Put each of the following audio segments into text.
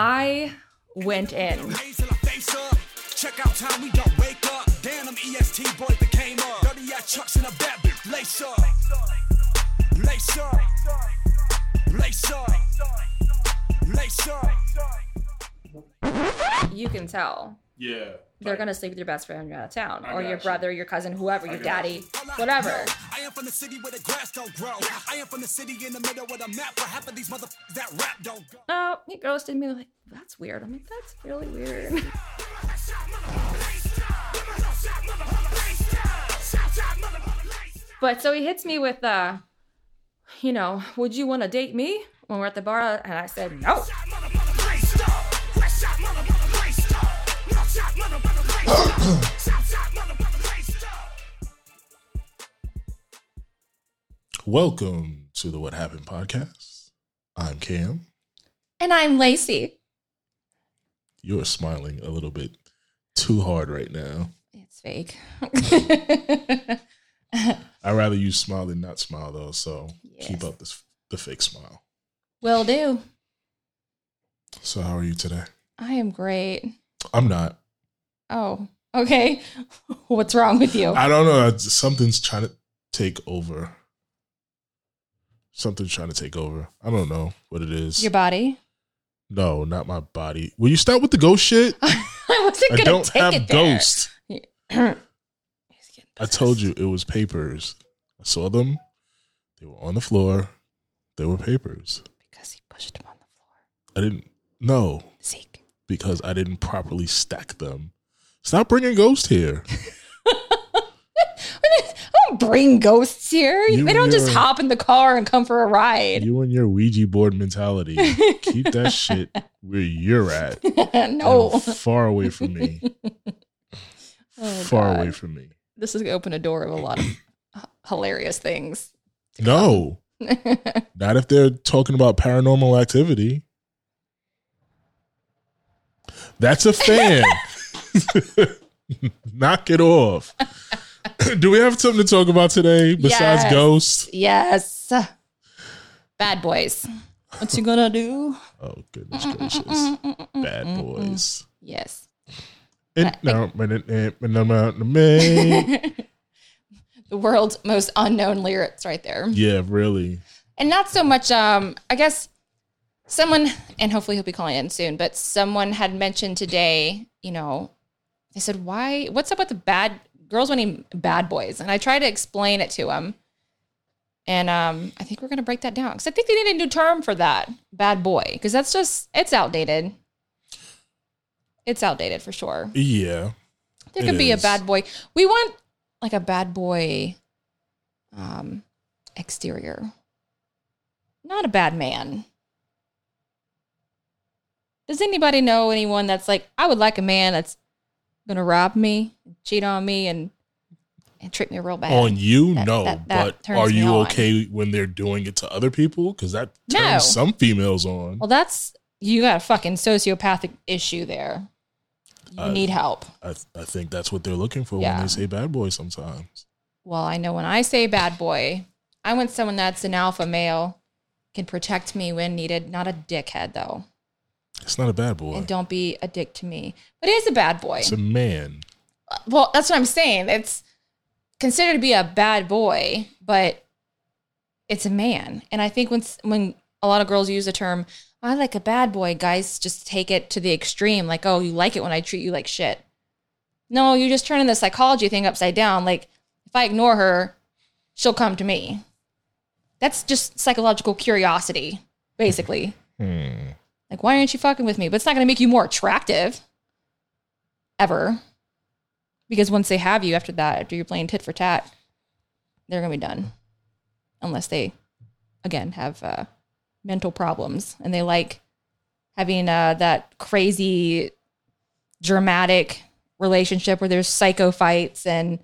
I went in. Check out time we don't wake up. Damn, them EST boys that came up. Dirty ass chucks in a bad bitch. Lace up. Lace up. Lace up. Lace up. You can tell Yeah. they're gonna sleep with your best friend when you're out of town, I or your you. brother, your cousin, whoever, your got daddy, whatever. I am from the city where the grass don't grow. I am from the city in the middle of the map where half of these motherfuckers that rap don't go. No, he ghosted me. Like that's weird. I'm like that's really weird. But so he hits me with, uh, you know, would you want to date me when we're at the bar? And I said no. Welcome to the What Happened podcast. I'm Cam. And I'm Lacey. You are smiling a little bit too hard right now. It's fake. I'd rather you smile than not smile though, so keep up this the fake smile. Will do. So how are you today? I am great. I'm not. Oh, okay. What's wrong with you? I don't know. Something's trying to take over. Something's trying to take over. I don't know what it is. Your body? no, not my body. Will you stop with the ghost shit? I wasn't gonna don't take have it ghosts. I told you it was papers. I saw them. They were on the floor. They were papers. because he pushed them on the floor. I didn't know Zeke. because I didn't properly stack them. Stop bringing ghosts here. I don't bring ghosts here. You they don't just hop in the car and come for a ride. You and your Ouija board mentality. Keep that shit where you're at. no. far away from me. Oh, far God. away from me. This is going to open a door of a lot of h- hilarious things. No, not if they're talking about paranormal activity. That's a fan. Knock it off. Do we have something to talk about today besides Yes. ghosts? yes. Bad boys. What you gonna do? Oh goodness gracious, bad boys. Yes. It- no, but it- it- but no, no, no, me. the world's most unknown lyrics right there. Yeah, really. and not so much um i guess someone and hopefully he'll be calling in soon but someone had mentioned today you know they said why what's up with the bad girls wanting bad boys? And i tried to explain it to him and um i think we're going to break that down because i think they need a new term for that bad boy because that's just it's outdated. It's outdated for sure. Yeah, there could be a bad boy. We want like a bad boy um exterior. Not a bad man. Does anybody know anyone that's like i would like a man that's gonna rob me cheat on me and and treat me real bad on you, That- no. that- that but are you okay when they're doing it to other people? Because that turns No. some females on. well that's you got a fucking sociopathic issue there you Uh, need help I, I think that's what they're looking for Yeah. when they say bad boy sometimes. well i know when i say bad boy i want someone that's an alpha male can protect me when needed not a dickhead though It's not a bad boy. and don't be a dick to me. But it is a bad boy. It's a man. well, that's what I'm saying. It's considered to be a bad boy, but it's a man. And I think when when a lot of girls use the term "I like a bad boy," guys just take it to the extreme, like, "Oh, you like it when I treat you like shit." No, you're just turning the psychology thing upside down. Like, if I ignore her, she'll come to me. That's just psychological curiosity, basically. Hmm. Like, why aren't you fucking with me? But it's not going to make you more attractive. Ever. Because once they have you after that, after you're playing tit for tat, they're going to be done. Unless they, again, have uh, mental problems and they like having uh, that crazy, dramatic relationship where there's psycho fights and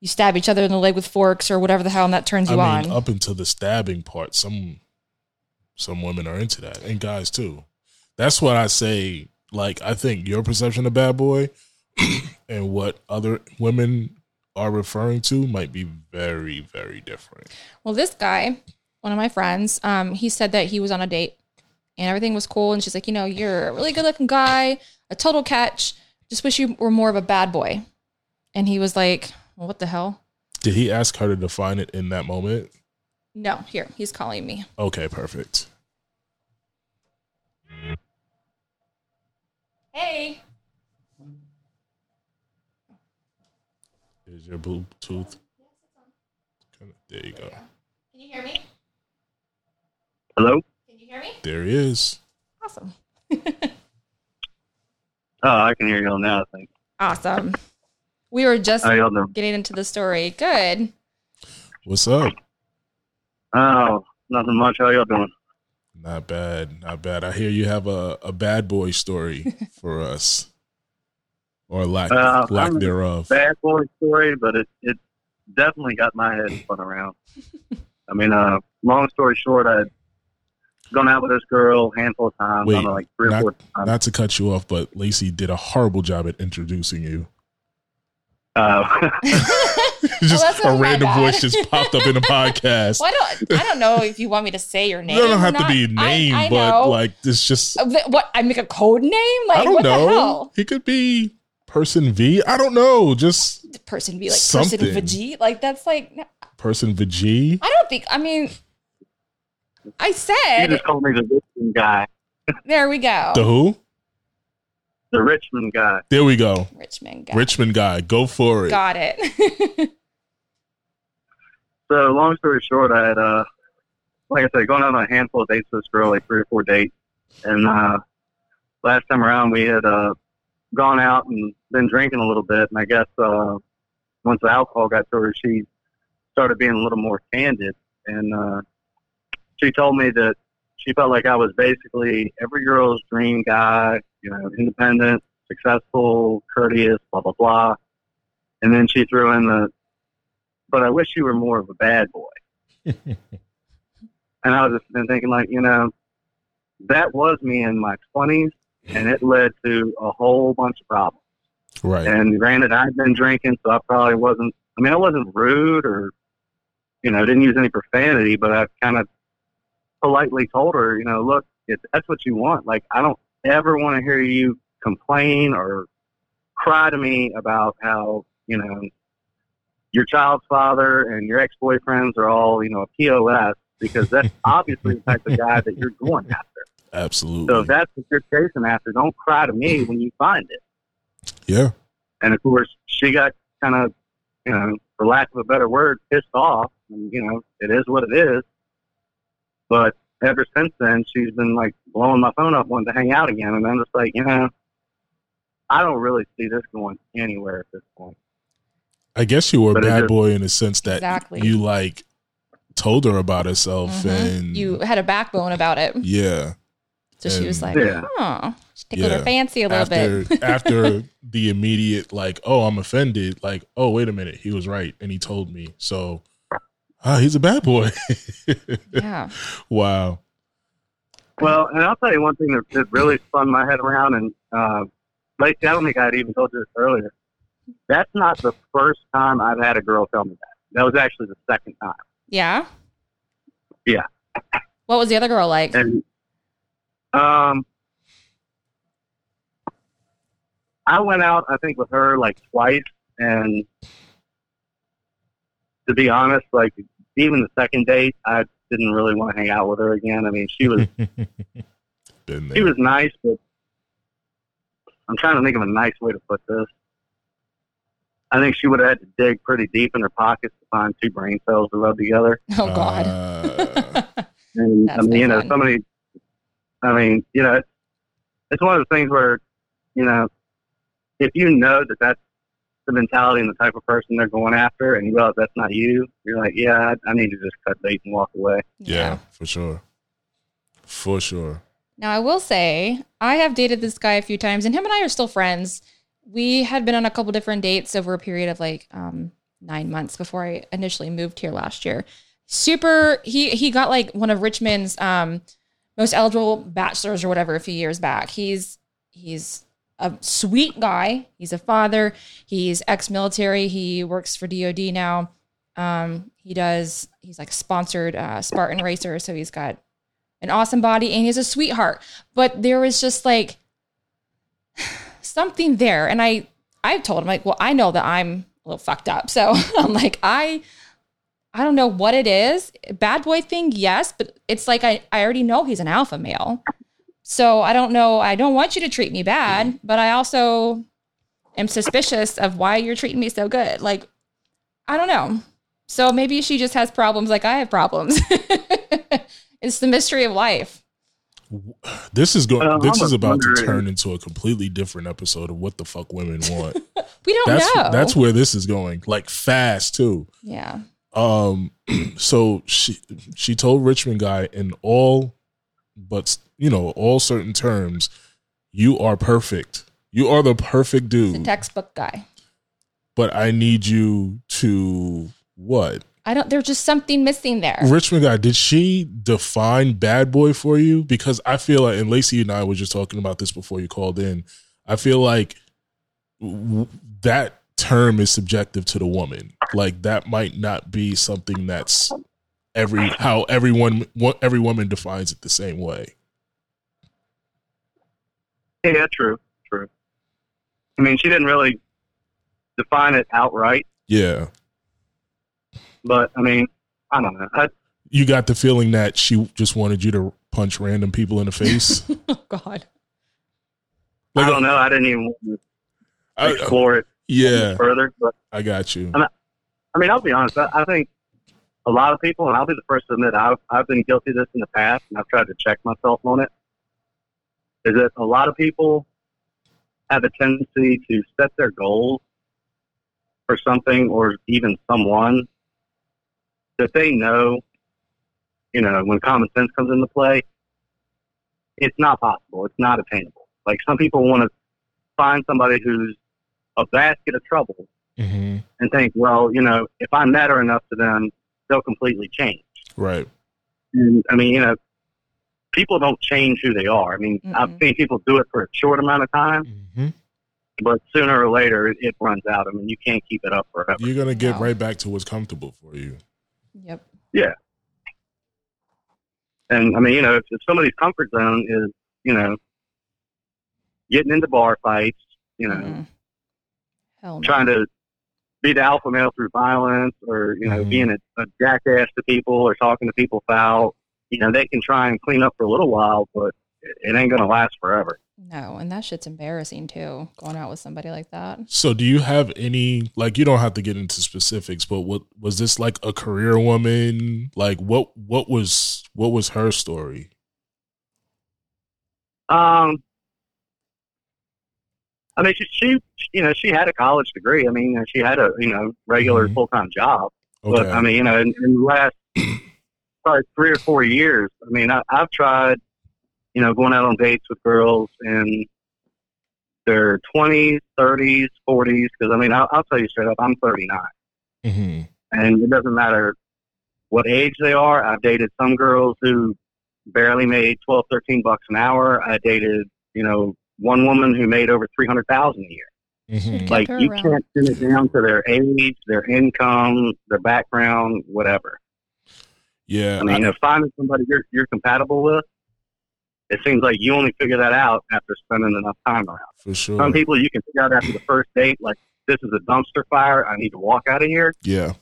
you stab each other in the leg with forks or whatever the hell and that turns I you mean, on. up until the stabbing part, some some women are into that, and guys too. That's what I say. Like, I think your perception of bad boy and what other women are referring to might be very, very different. Well, this guy, one of my friends, um, he said that he was on a date and everything was cool. And she's like, you know, you're a really good looking guy, a total catch. Just wish you were more of a bad boy. And he was like, well, what the hell? Did he ask her to define it in that moment? No, here, he's calling me. Okay, perfect. Hey. Is your Bluetooth? There you go. Can you hear me? Hello? Can you hear me? There he is. Awesome. Oh, I can hear y'all now, I think. Awesome. We were just How y'all doing? getting into the story. Good. What's up? Oh, nothing much. How y'all doing? Not bad. Not bad. I hear you have a, a bad boy story for us. Or lack Uh, lack I'm- thereof. Bad boy story, but it, it definitely got my head spun around. I mean, uh, long story short, I had gone out with this girl a handful of times. Wait, I don't know, like three or four times. Not to cut you off, but Lacey did a horrible job at introducing you. Uh, just that's a random voice just popped up in the podcast. Well, I don't. I don't know if you want me to say your name. You don't or have to be a name, I, I but know. like it's just Uh, what I make a code name? Like I don't what know. the hell? He could be person V. I don't know. Just person V, like Something. person Veggie. Like that's like no, person VG. I don't think. I mean, I said. you just called me the Richmond guy. there we go. The who? The Richmond guy. There we go. Richmond guy. Richmond guy. Go for it. Got it. So, long story short, I had, uh, like I said, gone on a handful of dates with this girl, like three or four dates. And uh, last time around, we had uh, gone out and been drinking a little bit. And I guess uh, once the alcohol got to her, she started being a little more candid. And uh, she told me that she felt like I was basically every girl's dream guy, you know, independent, successful, courteous, blah, blah, blah. And then she threw in the, but I wish you were more of a bad boy. and I was just been thinking, like, you know, that was me in my 20s, and it led to a whole bunch of problems. Right. And granted, I'd been drinking, so I probably wasn't. I mean, I wasn't rude or, you know, didn't use any profanity, but I kind of politely told her, you know, look, if that's what you want, like, I don't ever want to hear you complain or cry to me about how, you know, your child's father and your ex-boyfriends are all, you know, a POS because that's obviously the type of guy that you're going after. Absolutely. So if that's what you're chasing after, don't cry to me when you find it. yeah. And of course, she got kind of, you know, for lack of a better word, pissed off. And, you know, it is what it is. But ever since then, she's been like blowing my phone up, wanting to hang out again. And I'm just like, you know, I don't really see this going anywhere at this point. I guess you were a But it bad just- boy in the sense that Exactly. you like told her about herself Mhm. and You had a backbone about it, yeah. so she was like, Yeah. "Oh, she tickled Yeah. her fancy a little after bit." after the immediate like, oh, I'm offended. Like, oh, wait a minute, he was right, and he told me. So, ah, he's a bad boy. yeah. wow. Well, and I'll tell you one thing that, that really spun my head around, and uh, Lacey, I don't think I had even told you this earlier. That's not the first time I've had a girl tell me that. That was actually the second time. Yeah. Yeah. What was the other girl like? And um, I went out, I think, with her like twice, and to be honest, like even the second date, I didn't really want to hang out with her again. I mean, she was Been she was nice, but I'm trying to think of a nice way to put this. I think she would have had to dig pretty deep in her pockets to find two brain cells to rub together. oh God. Uh, And I mean, you know, fun. somebody. I mean, you know, it's, it's one of those things where, you know, if you know that that's the mentality and the type of person they're going after, and you realize that's not you, you're like, yeah, I, I need to just cut bait and walk away. yeah, for sure. For sure. Now, I will say, I have dated this guy a few times, and him and I are still friends. We had been on a couple different dates over a period of like um, nine months before I initially moved here last year. Super, he he got like one of Richmond's um, most eligible bachelors or whatever a few years back. He's he's a sweet guy. He's a father. He's ex-military. He works for DoD now. Um, he does. He's like sponsored uh, Spartan racer, so he's got an awesome body and he's a sweetheart. But there was just like something there. And I, I've told him like, well, I know that I'm a little fucked up. So I'm like, I, I don't know what it is. Bad boy thing, yes, but it's like I, I already know he's an alpha male. So I don't know. I don't want you to treat me bad, but I also am suspicious of why you're treating me so good. Like, I don't know. So maybe she just has problems like I have problems. it's the mystery of life. This is going. Uh, this I'm is about to turn into a completely different episode of what the fuck women want. We don't that's know. that's where this is going. Like fast too. yeah. Um, so she she told Richmond guy in all, but you know all certain terms, you are perfect. You are the perfect dude. The textbook guy. But I need you to what? I don't. There's just something missing there. Richmond guy, did she define bad boy for you? Because I feel like, and Lacey and I were just talking about this before you called in. I feel like w- that term is subjective to the woman. Like that might not be something that's every how everyone every woman defines it the same way. Yeah, true, true. I mean, she didn't really define it outright, Yeah, but I mean, I don't know. I, you got the feeling that she just wanted you to punch random people in the face. oh God. I don't know. I didn't even want to I- explore it yeah, further, but I got you. I mean, I'll be honest. I, I think a lot of people, and I'll be the first to admit, I've I've been guilty of this in the past, and I've tried to check myself on it. Is that a lot of people have a tendency to set their goals for something or even someone that they know, you know, when common sense comes into play, it's not possible. It's not attainable. Like some people want to find somebody who's a basket of trouble hmm and think, well, you know, if I matter enough to them, they'll completely change. Right. And I mean, you know, people don't change who they are. I mean, I've seen people do it for a short amount of time, hmm but sooner or later it, it runs out. I mean, you can't keep it up forever. You're gonna get No. right back to what's comfortable for you. Yep. Yeah. And I mean, you know, if, if somebody's comfort zone is, you know, getting into bar fights, you know, Mm-mm. No. trying to be the alpha male through violence or, you know, Mhm. being a, a jackass to people or talking to people foul, you know, they can try and clean up for a little while, but it, it ain't going to last forever. No, and that shit's embarrassing too. Going out with somebody like that. So, do you have any like you don't have to get into specifics, but what was this like a career woman? Like what what was what was her story? Um, I mean, she, she, you know, she had a college degree. I mean, she had a, you know, regular Mhm. full time job. Okay. But I mean, you know, in, in the last probably three or four years, I mean, I, I've tried, you know, going out on dates with girls in their twenties, thirties, forties. Because I mean, I'll, I'll tell you straight up, I'm 39, hmm and it doesn't matter what age they are. I've dated some girls who barely made 12, 13 bucks an hour. I dated, you know, one woman who made over 300,000 a year. hmm Like you around. can't pin it down to their age, their income, their background, whatever. Yeah. I mean, if finding somebody you're you're compatible with, it seems like you only figure that out after spending enough time around. for sure. Some people you can figure out after the first date, like this is a dumpster fire. I need to walk out of here. yeah.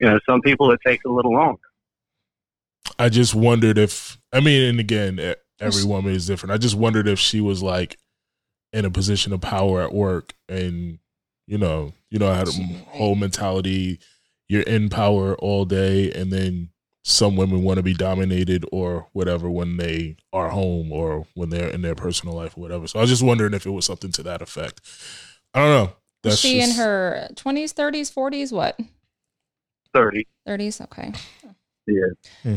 You know, some people it takes a little longer. I just wondered if I mean, and again, e- every woman is different. I just wondered if she was like in a position of power at work, and you know, you know, I had a whole mentality. You're in power all day, and then some women want to be dominated or whatever when they are home or when they're in their personal life or whatever. So I was just wondering if it was something to that effect. I don't know. Is she in her twenties, thirties, forties? What? Thirty. Thirties? Okay. Yeah. Hmm.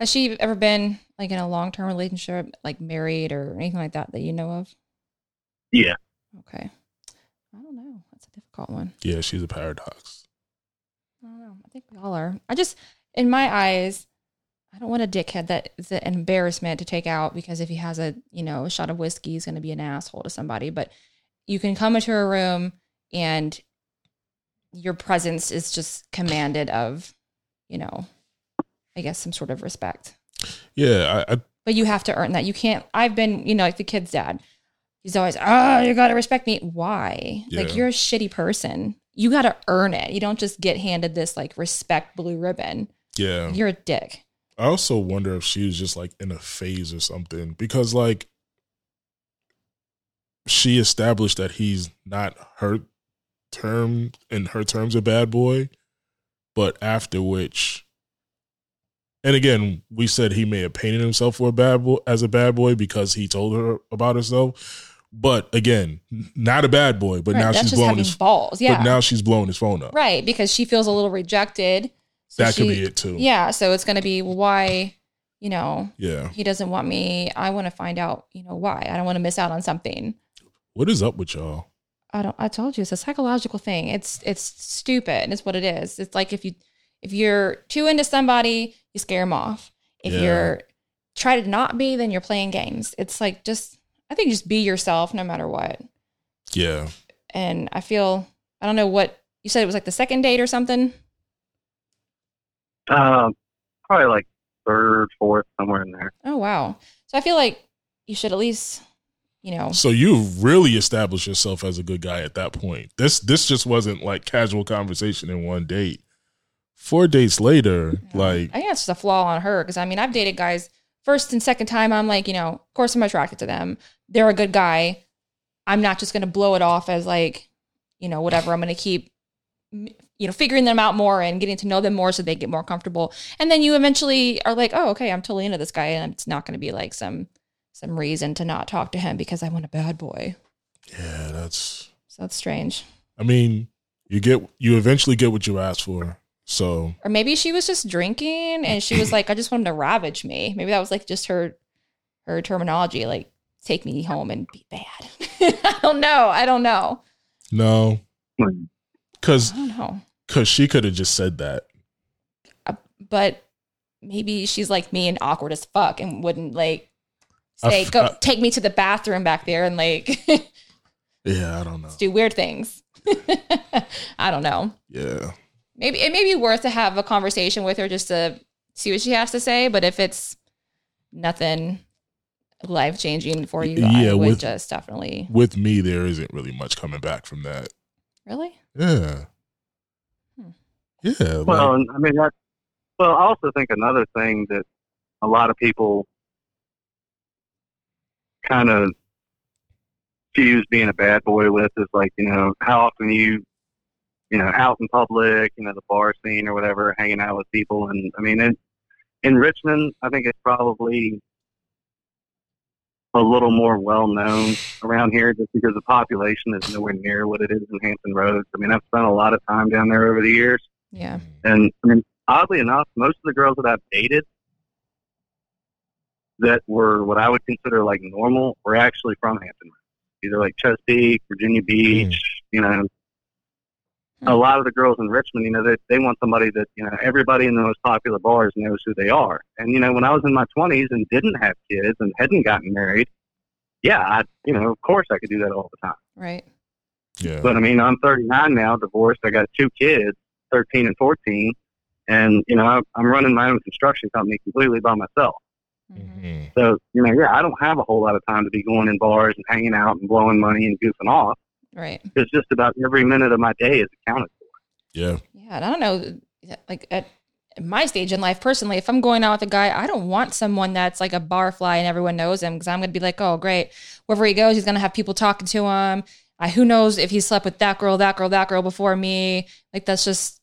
Has she ever been like in a long term relationship, like married or anything like that that you know of? Yeah. Okay. I don't know. That's a difficult one. Yeah, she's a paradox. I don't know. I think we all are. I just, in my eyes, I don't want a dickhead that is an embarrassment to take out because if he has a, you know, a shot of whiskey, he's going to be an asshole to somebody. But you can come into a room and your presence is just commanded of, you know, I guess some sort of respect. Yeah, I, I But you have to earn that. You can't. I've been, you know, like the kid's dad. He's always, oh, you got to respect me. Why? Yeah. Like, you're a shitty person. You got to earn it. You don't just get handed this, like, respect blue ribbon. yeah. You're a dick. I also wonder if she was just like in a phase or something because like she established that he's not her term in her terms a bad boy, but after which and again, we said he may have painted himself for a bad boy as a bad boy because he told her about herself. But again, not a bad boy, but Right, now she's blowing his balls. Yeah. but now she's blowing his phone up. right. Because she feels a little rejected. So That could be it too. Yeah. So it's going to be why, you know, Yeah. he doesn't want me. I want to find out, you know, why. I don't want to miss out on something. What is up with y'all? I don't. I told you it's a psychological thing. It's it's stupid. And it's what it is. It's like if you if you're too into somebody, you scare them off. If Yeah. you're try to not be, then you're playing games. It's like just I think just be yourself no matter what. Yeah. And I feel I don't know what you said. It was like the second date or something. Um, probably like third, fourth, somewhere in there. Oh wow. So I feel like you should at least you know So you really established yourself as a good guy at that point. This this just wasn't like casual conversation in one date. Four dates later, like I think that's just a flaw on her because I mean I've dated guys first and second time I'm like you know of course I'm attracted to them. They're a good guy. I'm not just gonna blow it off as like you know whatever. I'm gonna keep you know figuring them out more and getting to know them more so they get more comfortable. And then you eventually are like oh okay I'm totally into this guy and it's not gonna be like some some reason to not talk to him because I want a bad boy. Yeah, that's so that's strange. I mean, you get you eventually get what you asked for. So or maybe she was just drinking and she was like i just want him to ravage me. Maybe that was like just her her terminology like take me home and be bad. I don't know. I don't know. No, cause i don't know. cause she could have just said that. Uh, but maybe she's like me and awkward as fuck and wouldn't like say f- go I- take me to the bathroom back there and like Yeah, I don't know. do weird things. I don't know. Yeah, maybe it may be worth to have a conversation with her just to see what she has to say. But if it's nothing life changing for you, Yeah, I would with- just definitely with me, there isn't really much coming back from that. really. Yeah, Hmm. yeah. Well, like- and, I mean that. Well, I also think another thing that a lot of people kind of fuse being a bad boy with is like you know how often you you know out in public, you know the bar scene or whatever, hanging out with people, and I mean in in Richmond, I think it's probably a little more well known around here just because the population is nowhere near what it is in Hampton Roads. I mean, I've spent a lot of time down there over the years. Yeah. And I mean, oddly enough, most of the girls that I've dated that were what I would consider like normal were actually from Hampton, either like Chesapeake, Virginia Beach. Hmm. You know, A lot of the girls in Richmond, you know, they they want somebody that you know everybody in the most popular bars knows who they are. And you know, when I was in my twenties and didn't have kids and hadn't gotten married, yeah, I you know, of course I could do that all the time. Right. yeah. But I mean, I'm 39 now, divorced. I got two kids, 13 and 14, and you know, I'm, I'm running my own construction company completely by myself. Mhm. Mhm. So you know, yeah, I don't have a whole lot of time to be going in bars and hanging out and blowing money and goofing off. Right. It's just about every minute of my day is accounted for. Yeah, Yeah. And I don't know, like at my stage in life, personally, if I'm going out with a guy, I don't want someone that's like a barfly and everyone knows him because I'm going to be like, oh, great. Wherever he goes, he's going to have people talking to him. Uh, who knows if he slept with that girl, that girl, that girl before me? Like, that's just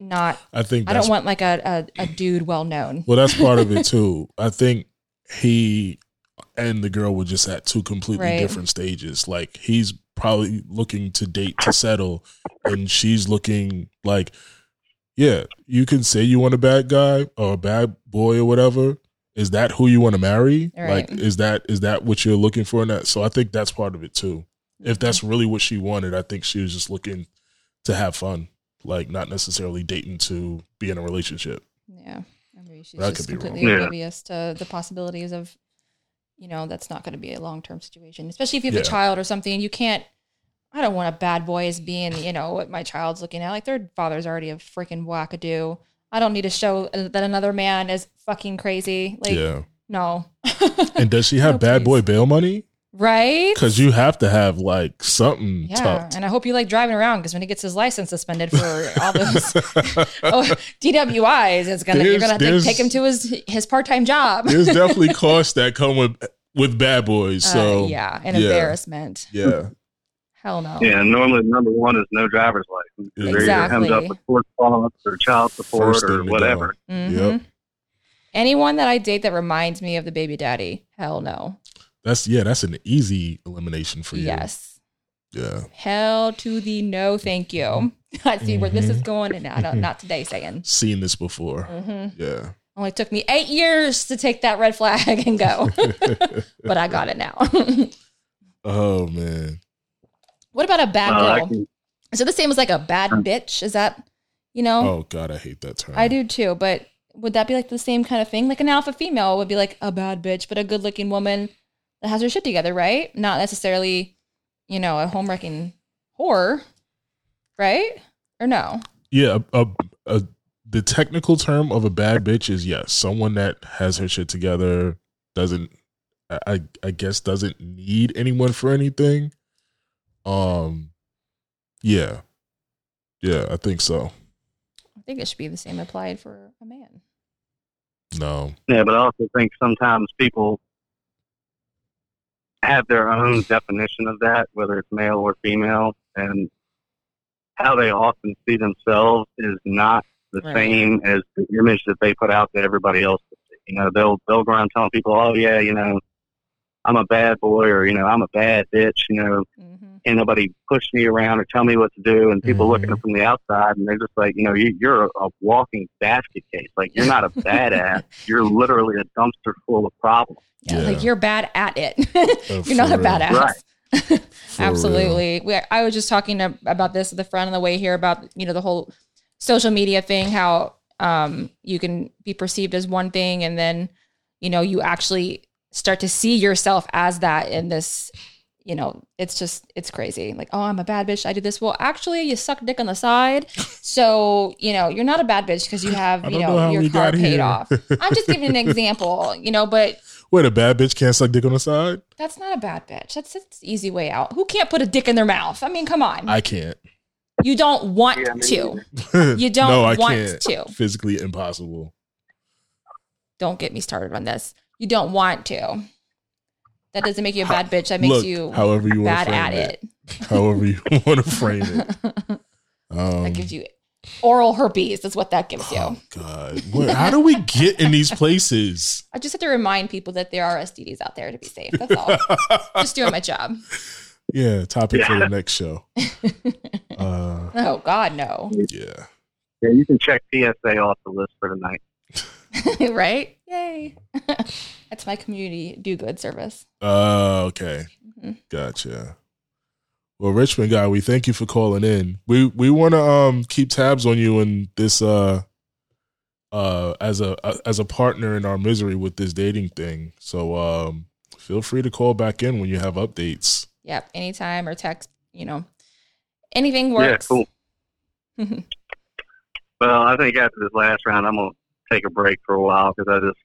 not, I think I don't want like a, a, a dude well known. Well, that's part of it too. I think he and the girl were just at two completely Right. different stages. Like he's probably looking to date to settle, and she's looking like, yeah, you can say you want a bad guy or a bad boy or whatever. Is that who you want to marry? Right. Like, is that is that what you're looking for in that? So I think that's part of it too. If mm-hmm. that's really what she wanted, I think she was just looking to have fun, like not necessarily dating to be in a relationship. Yeah. I mean, she's That just could be wrong. completely Yeah. oblivious to the possibilities of, you know, that's not going to be a long term situation, especially if you have a child or something. You can't, I don't want a bad boy as being, you know, what my child's looking at. Like their father's already a freaking wackadoo. I don't need to show uh, that another man is fucking crazy. Like, yeah. no. And does she have No, bad boy bail money? Right? Because you have to have like something Yeah, tucked. and I hope you like driving around because when he gets his license suspended for all those oh, DWIs, it's gonna you're gonna have to take him to his his part time job. There's definitely costs that come with with bad boys. So uh, yeah, an yeah. embarrassment. yeah. Hell no. Yeah, and normally number one is no driver's license. They're either hemmed up with court costs or child support First or thing to whatever. Mhm. Yep. Anyone that I date that reminds me of the baby daddy, hell no. That's yeah, that's an easy elimination for you. Yes. Yeah. Hell to the no, thank you. I see where this is Mhm. going, and I don't, not today, saying. Seen this before. hmm Yeah. Only took me eight years to take that red flag and go, but I got it now. oh man. what about a bad Well, girl? can- Is it the same as like a bad bitch? Is that, you know? Oh god, I hate that term. I do too, but would that be like the same kind of thing? Like an alpha female would be like a bad bitch, but a good looking woman that has her shit together, right? Not necessarily, you know, a home wrecking whore, right? Or no? Yeah, a, a, a the technical term of a bad bitch is yes, someone that has her shit together, doesn't I I- I guess doesn't need anyone for anything. Um yeah. Yeah, I think so. I think it should be the same applied for a man. No. Yeah, but I also think sometimes people have their own definition of that, whether it's male or female, and how they often see themselves is not the Right. same as the image that they put out to everybody else. You know, they'll they'll go around telling people, "Oh yeah, you know, I'm a bad boy," or you know, "I'm a bad bitch." You know, hmm can't nobody push me around or tell me what to do. And people Mhm. looking from the outside, and they're just like, you know, you, you're a, a walking basket case. Like you're not a badass. You're literally a dumpster full of problems. Yeah, Yeah. like you're bad at it. Uh, you're not for a real. badass. For Absolutely. We, I was just talking to, about this at the front of the way here about you know the whole social media thing, how um, you can be perceived as one thing, and then you know you actually start to see yourself as that in this. You know, it's just it's crazy. Like, oh, I'm a bad bitch. I do this. Well, actually, you suck dick on the side, so you know you're not a bad bitch because you have you know, know your car paid here. off. I'm just giving an example, you know, but Wait, a bad bitch can't suck dick on the side? that's not a bad bitch. That's that's the easy way out. Who can't put a dick in their mouth? I mean, come on. I can't. You don't want Yeah, to. You don't no, I want can't. to. Physically impossible. Don't get me started on this. You don't want to. That doesn't make you a bad bitch. That makes Look, you however you want bad at it. it. However you want to frame it. Um, that gives you oral herpes. That's what that gives you. Oh God! What, how do we get in these places? I just have to remind people that there are STDs out there to be safe. That's all. just doing my job. Yeah, topic for the next show. Uh, Oh God, no. yeah. Yeah, you can check PSA off the list for tonight. right? Yay. That's my community do good service. Uh, okay. Mhm. Gotcha. Well, Richmond guy, we thank you for calling in. We we want to um keep tabs on you and this uh uh as a as a partner in our misery with this dating thing. So um feel free to call back in when you have updates. Yep. Anytime or text, you know. Anything works. Yeah, cool. Well, I think after this last round, I'm gonna take a break for a while because I just,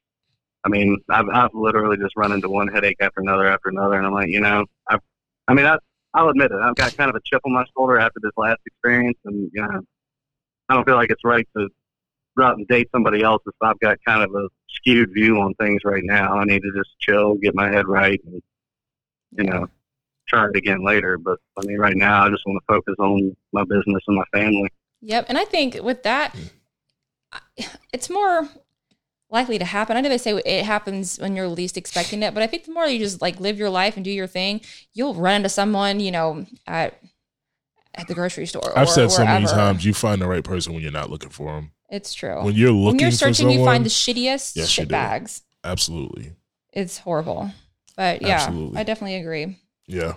I mean, I've, I've literally just run into one headache after another after another, and I'm like, you know, I've, I mean, I, I'll admit it, I've got kind of a chip on my shoulder after this last experience, and you know, I don't feel like it's right to go out and date somebody else if I've got kind of a skewed view on things right now. I need to just chill, get my head right, and you know, try it again later. But I mean, right now, I just want to focus on my business and my family. Yep. And I think with that, I- it's more likely to happen. I know they say it happens when you're least expecting it, but I think the more you just like live your life and do your thing, you'll run into someone, you know, at at the grocery store. I've or said so many times you find the right person when you're not looking for them. It's true. When you're looking when you're for searching, someone, you find the shittiest Yes, shit bags. absolutely. It's horrible. But yeah, Absolutely. I definitely agree. Yeah.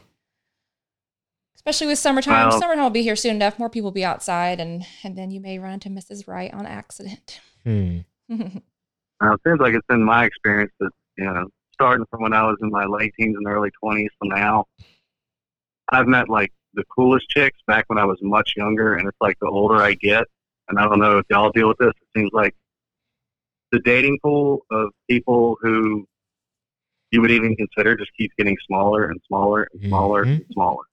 Especially with summertime. Well- summertime will be here soon enough. More people will be outside, and and then you may run into Mrs. Right on accident. Hmm. Uh, it seems like it's been my experience that, you know, starting from when I was in my late teens and early 20s to now, I've met like the coolest chicks back when I was much younger. And it's like the older I get, and I don't know if y'all deal with this. It seems like the dating pool of people who you would even consider just keeps getting smaller and smaller and smaller Mhm. and smaller.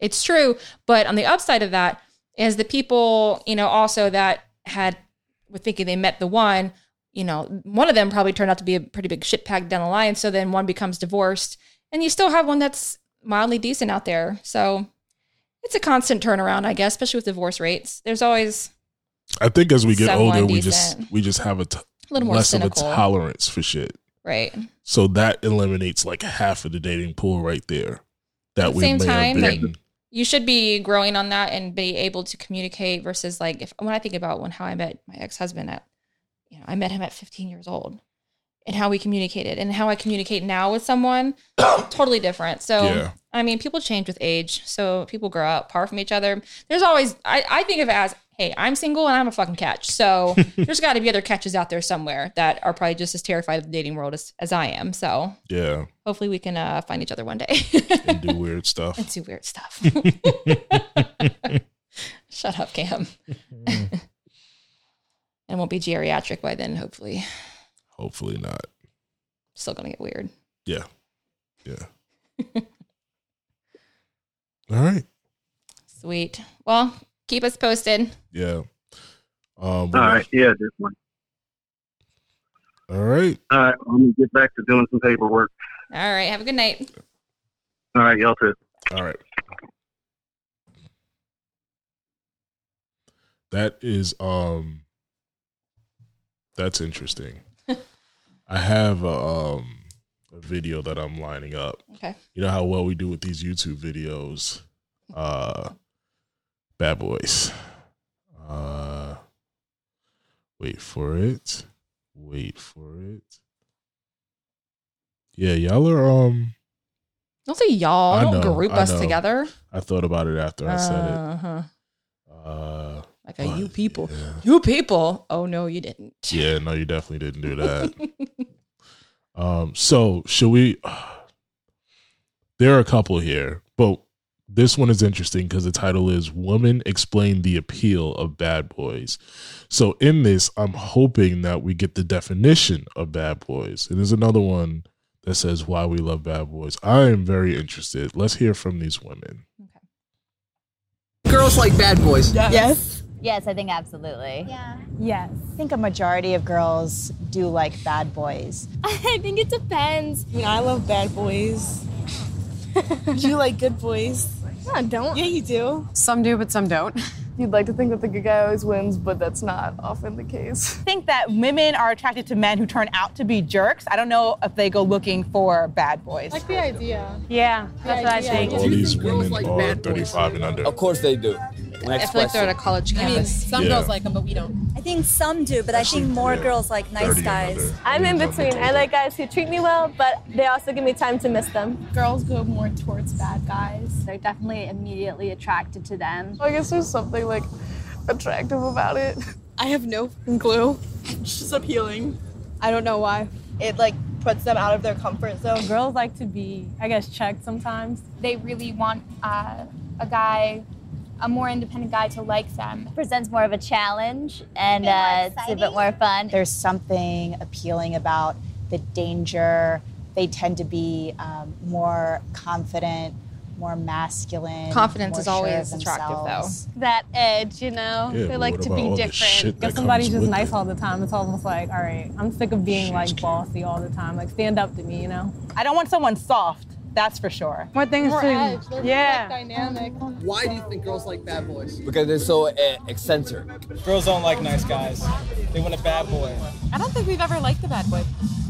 It's true, but on the upside of that is the people, you know, also that had were thinking they met the one, you know, one of them probably turned out to be a pretty big shit pack down the line. So then one becomes divorced, and you still have one that's mildly decent out there. So it's a constant turnaround, I guess, especially with divorce rates. There's always I think as we get older, we just we just have a t- a little more less cynical, of a tolerance for shit. right? So that eliminates like half of the dating pool right there. That At the we same may time, have like, been. You should be growing on that and be able to communicate versus like if when I think about when how I met my ex husband at you know I met him at 15 years old and how we communicated and how I communicate now with someone totally different. So Yeah. I mean people change with age, so people grow up apart from each other. There's always I, I think of it as hey I'm single and I'm a fucking catch, so there's got to be other catches out there somewhere that are probably just as terrified of the dating world as, as I am. So yeah, hopefully we can uh, find each other one day. and do weird stuff. and do weird stuff. Shut up, Cam. and won't be geriatric by then, hopefully. Hopefully not. Still gonna get weird. Yeah, yeah. All right. Sweet. Well, keep us posted. Yeah. Um, All right, yeah, definitely. All right. All right, Let me get back to doing some paperwork. All right. Have a good night. All right, y'all too. All right. That is um that's interesting. I have a um a video that I'm lining up. Okay. You know how well we do with these YouTube videos. Uh Bad Boys. Uh wait for it. Wait for it. Yeah, y'all are um Don't say y'all. I Don't know, group I us know. together. I thought about it after I said it. Uh-huh. Uh, Like a you people. Yeah. You people. Oh no, you didn't. Yeah, no, you definitely didn't do that. um, so should we? There are a couple here, but this one is interesting because the title is "Women Explain the Appeal of Bad Boys." So in this, I'm hoping that we get the definition of bad boys, and there's another one that says why we love bad boys. I am very interested. Let's hear from these women. Okay. Girls like bad boys. Yes. Yes, I think absolutely. Yeah. Yes. I think a majority of girls do like bad boys. I think it depends. I mean, I love bad boys. do you like good boys? No, I don't. Yeah, you do. Some do, but some don't. You'd like to think that the good guy always wins, but that's not often the case. I think that women are attracted to men who turn out to be jerks. I don't know if they go looking for bad boys. like the idea. Yeah, that's what I think. All these women like are bad 35 and under. Of course they do. Next I feel like they're at a question. college I mean, campus. some Yeah. girls like them, but we don't. I think some do, but I think more Yeah. girls like nice 30 and guys. under. I'm in between. I like guys who treat me well, but they also give me time to miss them. Girls go more towards bad guys. They're definitely immediately attracted to them. I guess there's something like attractive about it. I have no fucking clue. It's just appealing. I don't know why. It like puts them out of their comfort zone. Girls like to be, I guess, checked sometimes. They really want uh, a guy, a more independent guy to like them. Presents more of a challenge and more uh, it's a bit more fun. There's something appealing about the danger. They tend to be um, more confident, more masculine. Confidence more is sure of always attractive, though. That edge, you know? Yeah, they like to be different. shit that If somebody's just nice it? all the time, it's almost like, all right, I'm sick of being like bossy all the time. Like, stand up to me, you know? I don't want someone soft. That's for sure. More things More to, edge. They're yeah. more like dynamic. Why do you think girls like bad boys? Because they're so uh, eccentric. Girls don't like nice guys. They want a bad boy. I don't think we've ever liked a bad boy.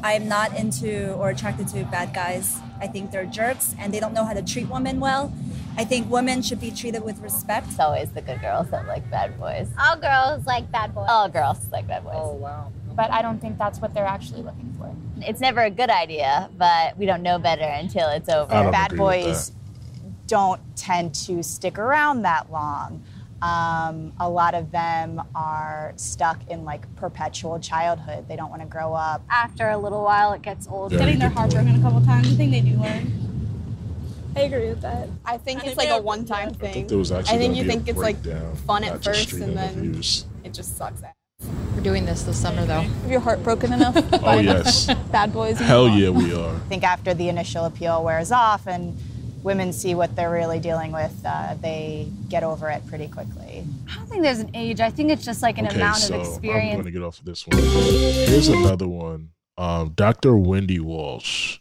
I'm not into or attracted to bad guys. I think they're jerks and they don't know how to treat women well. I think women should be treated with respect. It's always the good girls that like bad boys. All girls like bad boys. All girls like bad boys. Oh wow. But I don't think that's what they're actually looking for. It's never a good idea, but we don't know better until it's over. I don't bad agree with boys don't tend to stick around that long. Um, a lot of them are stuck in like perpetual childhood. They don't want to grow up. After a little while, it gets old. Very Getting their good heart broken a couple times. I think they do learn. I agree with that. I think it's like a one-time I thing. think there was actually I think you be think it's like fun at first and then it just sucks ass. We're doing this this summer though. If you're heartbroken enough, Oh yes, bad boys. you hell yeah, we are. I think after the initial appeal wears off and women see what they're really dealing with, uh, they get over it pretty quickly. I don't think there's an age. I think it's just like an okay, amount so of I'm going experience. to get off of this one. Here's another one. Um, Dr. Wendy Walsh.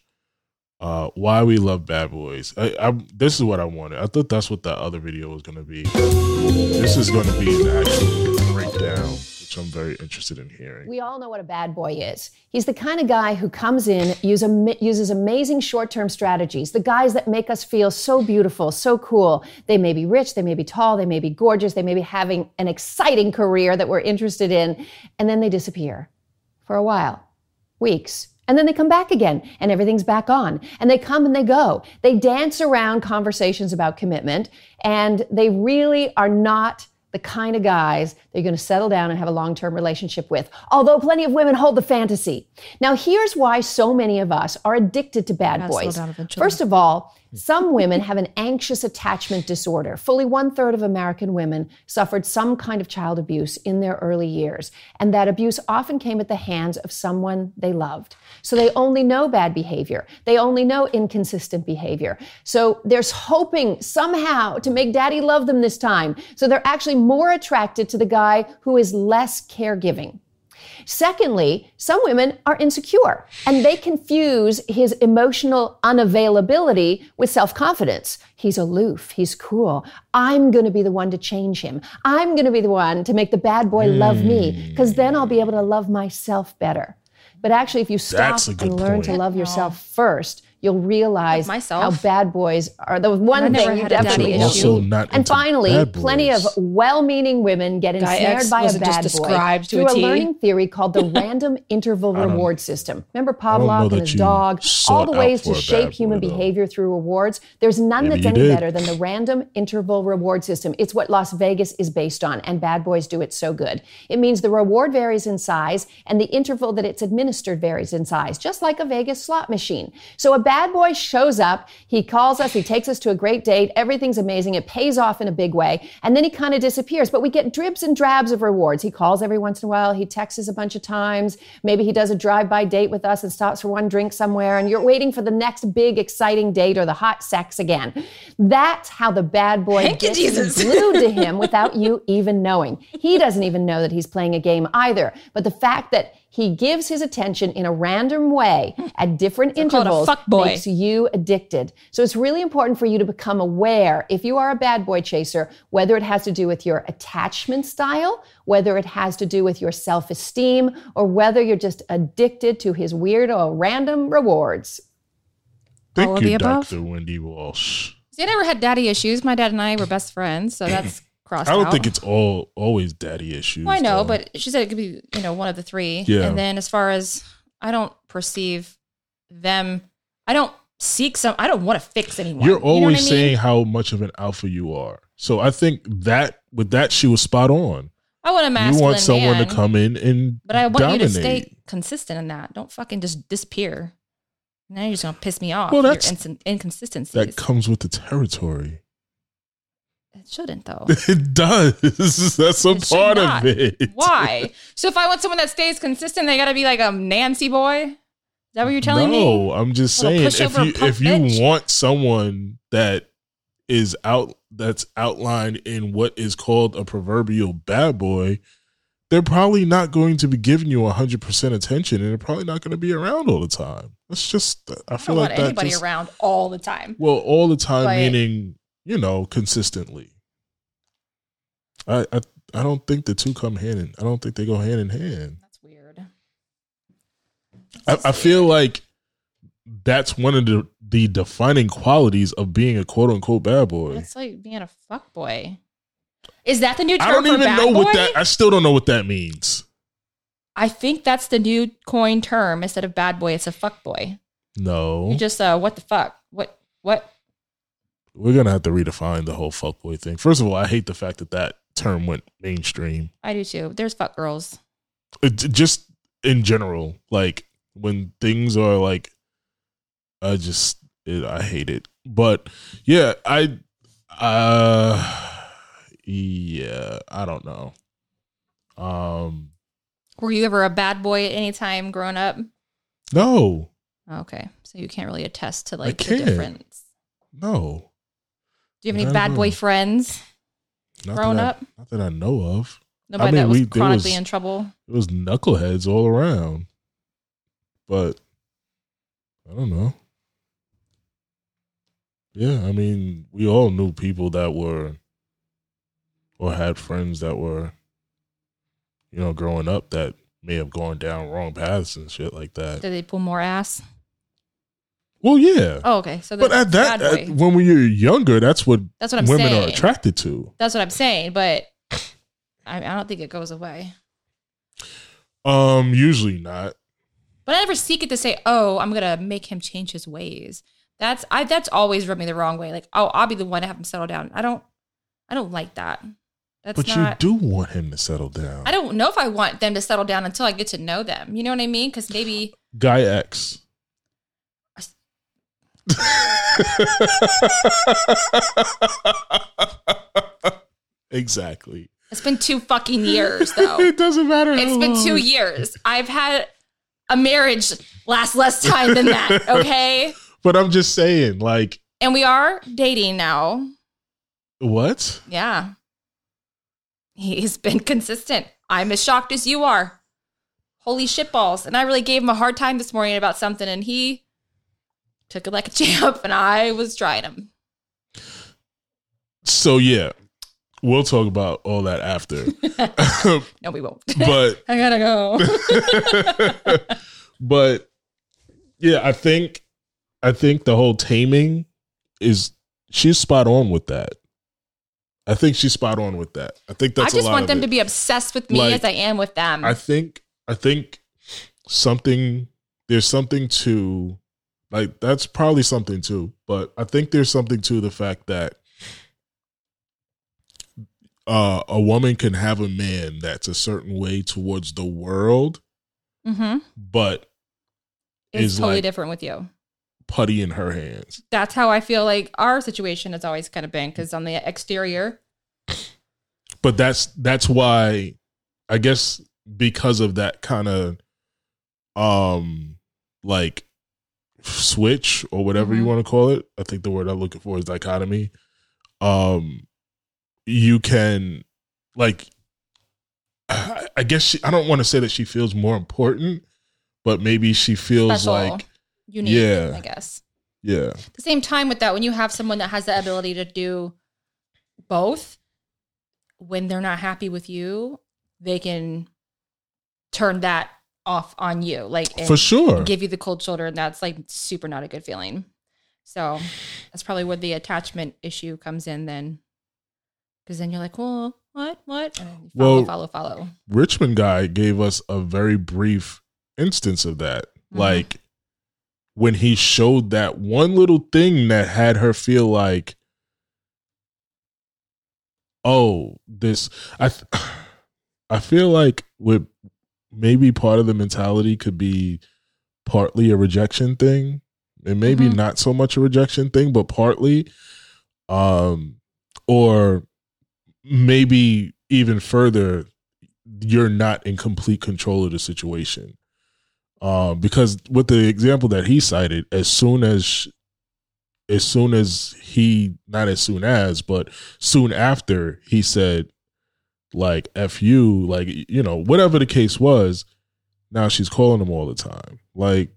Uh, why we love bad boys. I, I, this is what I wanted. I thought that's what that other video was going to be. This is going to be an actual breakdown, which I'm very interested in hearing. We all know what a bad boy is. He's the kind of guy who comes in, use uses amazing short term strategies, the guys that make us feel so beautiful, so cool. They may be rich, they may be tall, they may be gorgeous, they may be having an exciting career that we're interested in, and then they disappear for a while, weeks. And then they come back again and everything's back on. And they come and they go. They dance around conversations about commitment and they really are not the kind of guys that you're going to settle down and have a long term relationship with. Although plenty of women hold the fantasy. Now, here's why so many of us are addicted to bad boys. First of all, some women have an anxious attachment disorder. Fully one third of American women suffered some kind of child abuse in their early years, and that abuse often came at the hands of someone they loved. So they only know bad behavior. They only know inconsistent behavior. So there's hoping somehow to make daddy love them this time. So they're actually more attracted to the guy who is less caregiving. Secondly, some women are insecure and they confuse his emotional unavailability with self confidence. He's aloof. He's cool. I'm going to be the one to change him. I'm going to be the one to make the bad boy love me because then I'll be able to love myself better. But actually, if you stop and good learn to love yourself first, you'll realize myself. how bad boys are. The one thing you had definitely issue. Also not and finally, plenty of well-meaning women get Guy ensnared X by a bad boy described to through a a T. learning theory called the random interval reward system. Remember Pavlov and his dog? All the ways to shape bad human though. behavior through rewards. There's none Maybe that's any did. better than the random interval reward system. It's what Las Vegas is based on, and bad boys do it so good. It means the reward varies in size, and the interval that it's administered varies in size, just like a Vegas slot machine. So a bad boy shows up, he calls us, he takes us to a great date, everything's amazing, it pays off in a big way, and then he kind of disappears. But we get dribs and drabs of rewards. He calls every once in a while, he texts us a bunch of times, maybe he does a drive-by date with us and stops for one drink somewhere, and you're waiting for the next big exciting date or the hot sex again. That's how the bad boy Thank gets Jesus. glued to him without you even knowing. He doesn't even know that he's playing a game either. But the fact that he gives his attention in a random way at different call it a intervals fuckboy. makes you addicted. So it's really important for you to become aware, if you are a bad boy chaser, whether it has to do with your attachment style, whether it has to do with your self esteem, or whether you're just addicted to his weird or random rewards. Thank all of you, the above? Dr. Wendy Walsh. See, I never had daddy issues. My dad and I were best friends, so that's crossed I don't out. think it's all always daddy issues. Well, I know, though. but she said it could be, you know, one of the three. Yeah. And then as far as I don't perceive them, I don't seek some. I don't want to fix anyone. you're You know always I mean? saying how much of an alpha you are. So I think that with that she was spot on. I want a You want someone man, to come in and but I want dominate. you to stay consistent in that. Don't fucking just disappear. Now you're just gonna piss me off. Well, that's- your inc- inconsistencies. That comes with the territory. It shouldn't though. It does. That's a It part of it. Why? So if I want someone that stays consistent, they got to be like a Nancy boy. Is that what you're telling me? no, I'm just saying if you if you bitch. want someone that is out that's outlined in what is called a proverbial bad boy, they're probably not going to be giving you 100% attention and they're probably not going to be around all the time. That's just I I feel don't like anybody just, around all the time. Well, all the time meaning, you know, consistently. I, I I don't think the two come hand in. I don't think they go hand in hand. That's weird. I, I feel like that's one of the the defining qualities of being a quote unquote bad boy. It's like being a fuck boy. Is that the new term I don't for even bad know boy? what that. I still don't know what that means. I think that's the new coin term. Instead of bad boy, it's a fuck boy. No, You just uh, what the fuck? What what? We're gonna have to redefine the whole fuckboy thing. First of all, I hate the fact that that term went mainstream. I do too. There's fuck girls. It, just in general, like when things are like, I just it, I hate it. But yeah, I uh yeah, I don't know. Um, Were you ever a bad boy at any time growing up? no, Okay, so you can't really attest to like the difference. No, Do you have any bad boy friends not growing I- up? not that I know of. Nobody I mean, that was we- chronically was- in trouble. It was knuckleheads all around, but I don't know. Yeah, I mean, we all knew people that were, or had friends that were, you know, growing up that may have gone down wrong paths and shit like that. Did they pull more ass? Well, yeah. Oh, okay. So but at that, at- when we were younger, that's what That's what I'm women are attracted to. That's what I'm saying, but I, I don't think it goes away. Um, usually not. But I never seek it to say, "Oh, I'm gonna make him change his ways." That's I. That's always rubbed me the wrong way. Like, oh, I'll be the one to have him settle down. I don't. I don't like that. That's but not. you do want him to settle down. I don't know if I want them to settle down until I get to know them. You know what I mean? Because maybe Guy X. exactly. it's been two fucking years, though. It doesn't matter. It's been long. two years. I've had a marriage last less time than that. Okay, But I'm just saying, like, and we are dating now. what? Yeah. He's been consistent. I'm as shocked as you are. Holy shitballs. And I really gave him a hard time this morning about something, and he took it like a champ, and I was trying him. So yeah, we'll talk about all that after. No, we won't. But I gotta go. but yeah, I think I think the whole taming is she's spot on with that. I think she's spot on with that. I think I that's a just want them to be obsessed with me Like, as I am with them. I think I think something there's something to like that's probably something too, but I think there's something to the fact that uh, a woman can have a man that's a certain way towards the world, mm-hmm. but It's is totally like different with you. putty in her hands. That's how I feel like our situation has always kind of been because on the exterior, But that's that's why I guess because of that kind of um like switch or whatever you Mhm. want to call it. I think the word I'm looking for is dichotomy. Um you can like I I guess she, I don't want to say that she feels more important, but maybe she feels special, like unique, yeah. I guess. yeah. At the same time with that, when you have someone that has the ability to do both, when they're not happy with you, they can turn that off on you. Like and For sure. give you the cold shoulder, and that's like super not a good feeling. So that's probably where the attachment issue comes in then. Because then you're like, well, what, what? And then you follow, Well- follow, follow. Richmond guy gave us a very brief instance of that. Mm-hmm. Like when he showed that one little thing that had her feel like, oh, this. I th- I feel like with maybe part of the mentality could be partly a rejection thing, and maybe Mhm. not so much a rejection thing, but partly, um, or maybe even further, you're not in complete control of the situation. Um, because with the example that he cited, as soon as as soon as he not as soon as, but soon after he said like F you, like you know, whatever the case was, now she's calling him all the time. Like,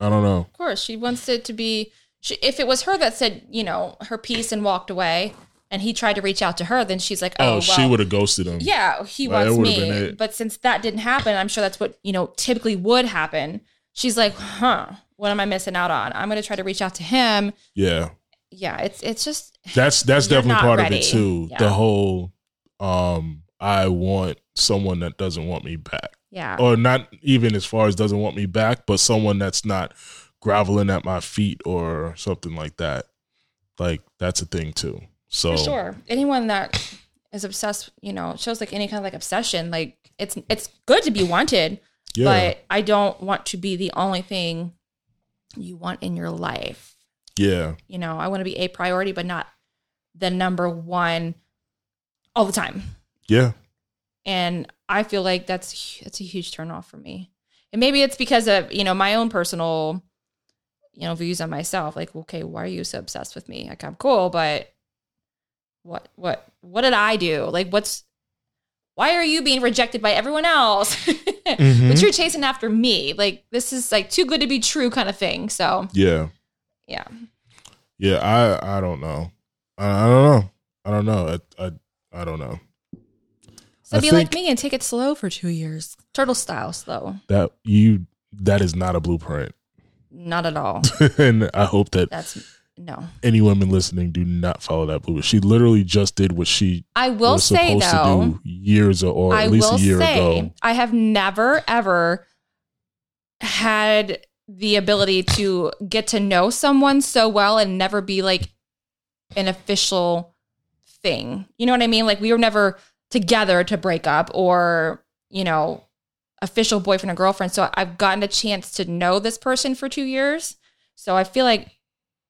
I don't know. Of course, she wants it to be. She, if it was her that said, you know, her piece and walked away, and he tried to reach out to her, then she's like, Oh, oh, she would have ghosted him. Yeah, he Like, wants me. But since that didn't happen, I'm sure that's what, you know, typically would happen. She's like, huh, what am I missing out on? I'm going to try to reach out to him. Yeah. Yeah, it's it's just That's that's definitely part of it too. Yeah. The whole um I want someone that doesn't want me back. Yeah. Or not even as far as doesn't want me back, but someone that's not groveling at my feet or something like that. Like that's a thing too. So for sure. Anyone that is obsessed, you know, shows like any kind of like obsession. Like it's it's good to be wanted, Yeah. but I don't want to be the only thing you want in your life. Yeah. You know, I want to be a priority, but not the number one all the time. Yeah. And I feel like that's that's a huge turnoff for me. And maybe it's because of, you know, my own personal, you know, views on myself. Like, okay, why are you so obsessed with me? Like I'm cool, but what what what did I do? Like what's why are you being rejected by everyone else? Mhm. but you're chasing after me. Like this is like too good to be true kind of thing. So Yeah. yeah. Yeah, I I don't know. I, I don't know. I don't know. I I, I don't know. So I be like me and take it slow for two years. Turtle style slow. that you that is not a blueprint. Not at all. and I hope that That's no. any women listening do not follow that blueprint. She literally just did what she I will was say supposed though, to do years or, or I at least a year say ago. I have never ever had the ability to get to know someone so well and never be like an official thing. You know what I mean? Like we were never together to break up or, you know, official boyfriend or girlfriend. So I've gotten a chance to know this person for 2 years. So I feel like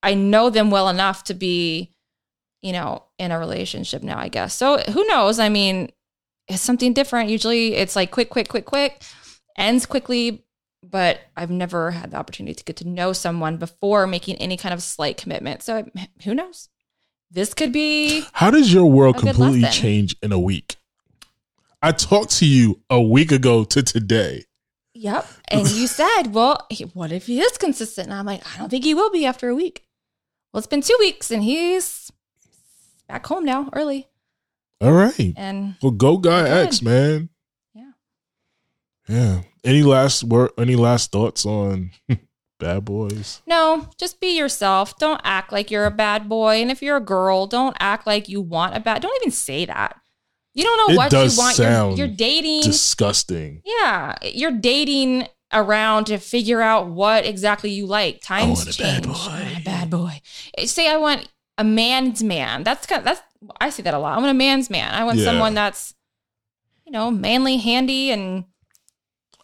I know them well enough to be, you know, in a relationship now, I guess. So who knows? I mean, it's something different. Usually it's like quick, quick, quick, quick, ends quickly. But I've never had the opportunity to get to know someone before making any kind of slight commitment. So who knows? This could be How does your world completely lesson. change in a week? I talked to you a week ago to today. Yep. And you said, well, what if he is consistent? And I'm like, I don't think he will be after a week. Well, it's been two weeks and he's back home now early. All right. And Well, go guy Good. X, man. Yeah. Yeah. Any last word? Any last thoughts on Bad Boys? no, just be yourself. Don't act like you're a bad boy. And if you're a girl, don't act like you want a bad. Don't even say that. You don't know It what you want. You're, you're dating. Disgusting. yeah, you're dating around to figure out what exactly you like. Times want a bad change. I want a bad boy. Say I want a man's man. That's kind of, that's I see that a lot. I want a man's man. I want Yeah. someone that's you know manly, handy, and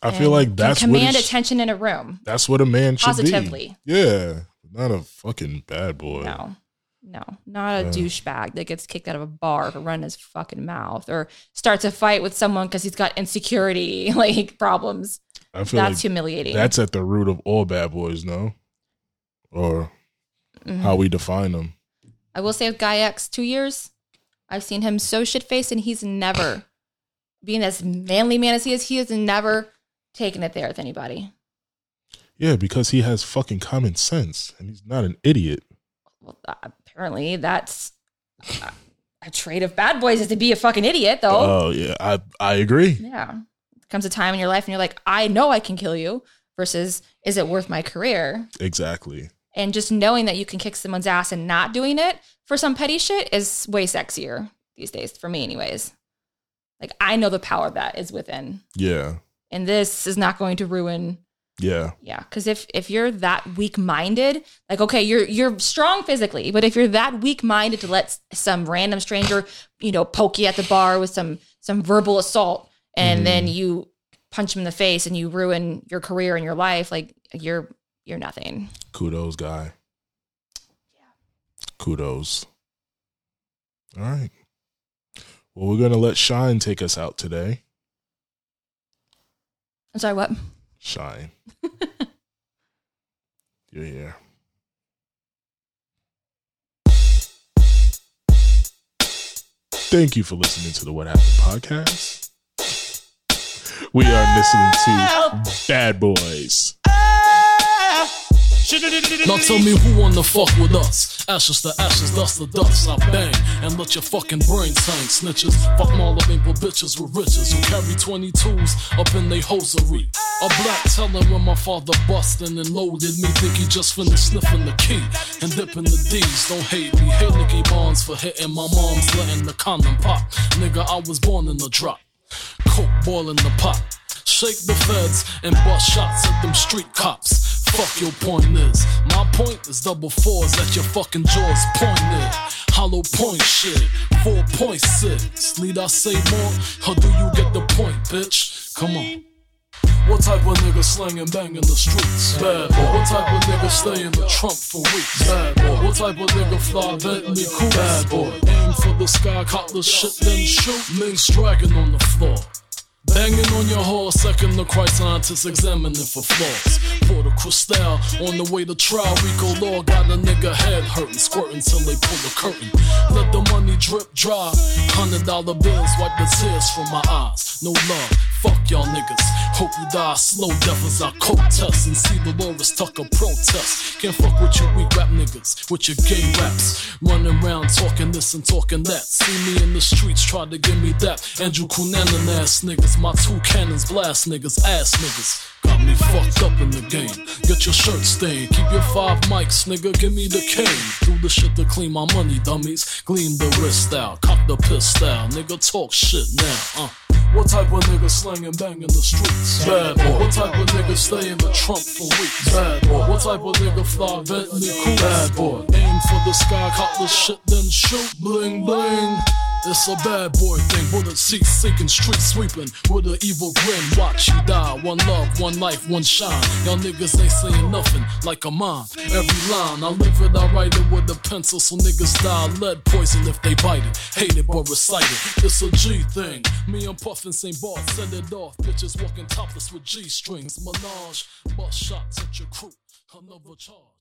I feel like that's what command sh- attention in a room. that's what a man should Positively. be. Yeah, not a fucking bad boy. No, no, not a Yeah. douchebag that gets kicked out of a bar for running his fucking mouth or starts a fight with someone because he's got insecurity like problems. I feel That's like humiliating. That's at the root of all bad boys, no? Or Mhm. how we define them. I will say with Guy X, two years, I've seen him so shit faced, and he's never, being as manly man as he is, he has never taken it there with anybody. Yeah, because he has fucking common sense and he's not an idiot. Well, uh, apparently, that's a, a trait of bad boys is to be a fucking idiot, though. Oh yeah, I I agree. Yeah. Comes a time in your life and you're like, I know I can kill you versus is it worth my career? Exactly. And just knowing that you can kick someone's ass and not doing it for some petty shit is way sexier these days, for me, anyways. Like, I know the power that is within. Yeah. And this is not going to ruin. Yeah. Yeah, because if if you're that weak minded, like okay, you're you're strong physically, but if you're that weak minded to let some random stranger, you know, poke you at the bar with some some verbal assault, and mm-hmm. then you punch him in the face and you ruin your career and your life, like you're you're nothing. Kudos, guy. Yeah. Kudos. All right. Well, we're gonna let Shyne take us out today. I'm sorry, what? Shyne. You're here. Thank you for listening to the What Happened podcast. We are listening to Bad Boys. Now tell me who wanna fuck with us? Ashes to ashes, dust to dust. I bang and let your fucking brains hang. Snitches, fuck Marlboro bitches with riches who carry 22s up in they hosiery. A black telling when my father bustin' and loaded me. Think he just finished sniffing the key and dipping the D's. Don't hate me. Hate Nicky Barnes for hitting my mom's letting the condom pop. Nigga, I was born in the drop. Coke boiling the pot. Shake the feds and bust shots at them street cops. Fuck your point is. My point is double fours at your fucking jaws pointed. Hollow point shit. 4.6. Need I say more? Or do you get the point, bitch? Come on. What type of nigga slanging bang in the streets? Bad boy. What type of nigga stay in the trunk for weeks? Bad boy. What type of nigga fly Bentley cool? Bad boy. Aim for the sky, cop the shit, then shoot. Links dragging on the floor. Banging on your horse, second the Christ scientists examining for flaws. Pour the crystal on the way to trial. Rico Law got a nigga head hurting, squirting till they pull the curtain. Let the money drip dry. Hundred dollar bills wipe the tears from my eyes. No love, fuck y'all niggas. Hope you die slow as I coke test and see the Delores Tucker protest. Can't fuck with you weak rap niggas, with your gay raps. Running around talking this and talking that. See me in the streets, try to give me that. Andrew Cunanan ass niggas, my two cannons blast niggas, ass niggas. Got me fucked up in the game. Get your shirt stained. Keep your five mics, nigga. Give me the cane. Do the shit to clean my money, dummies. Gleam the wrist out. Cock the piss out. Nigga, talk shit now. Uh. What type of nigga slanging bang in the streets? Bad boy. What type of nigga stay in the trunk for weeks? Bad boy. What type of nigga fly Bentley cool? Bad boy. Aim for the sky, cop the shit, then shoot. Bling bling. It's a bad boy thing, bullet seats sinking, street sweeping with an evil grin. Watch you die, one love, one life, one shine. Y'all niggas ain't saying nothing like a mine. Every line, I live it, I write it with a pencil, so niggas die lead poison if they bite it. Hate it but recite it. It's a G thing. Me and Puffin St. Bart send it off. Bitches walking topless with G strings. Menage, bust shots at your crew. Another charge.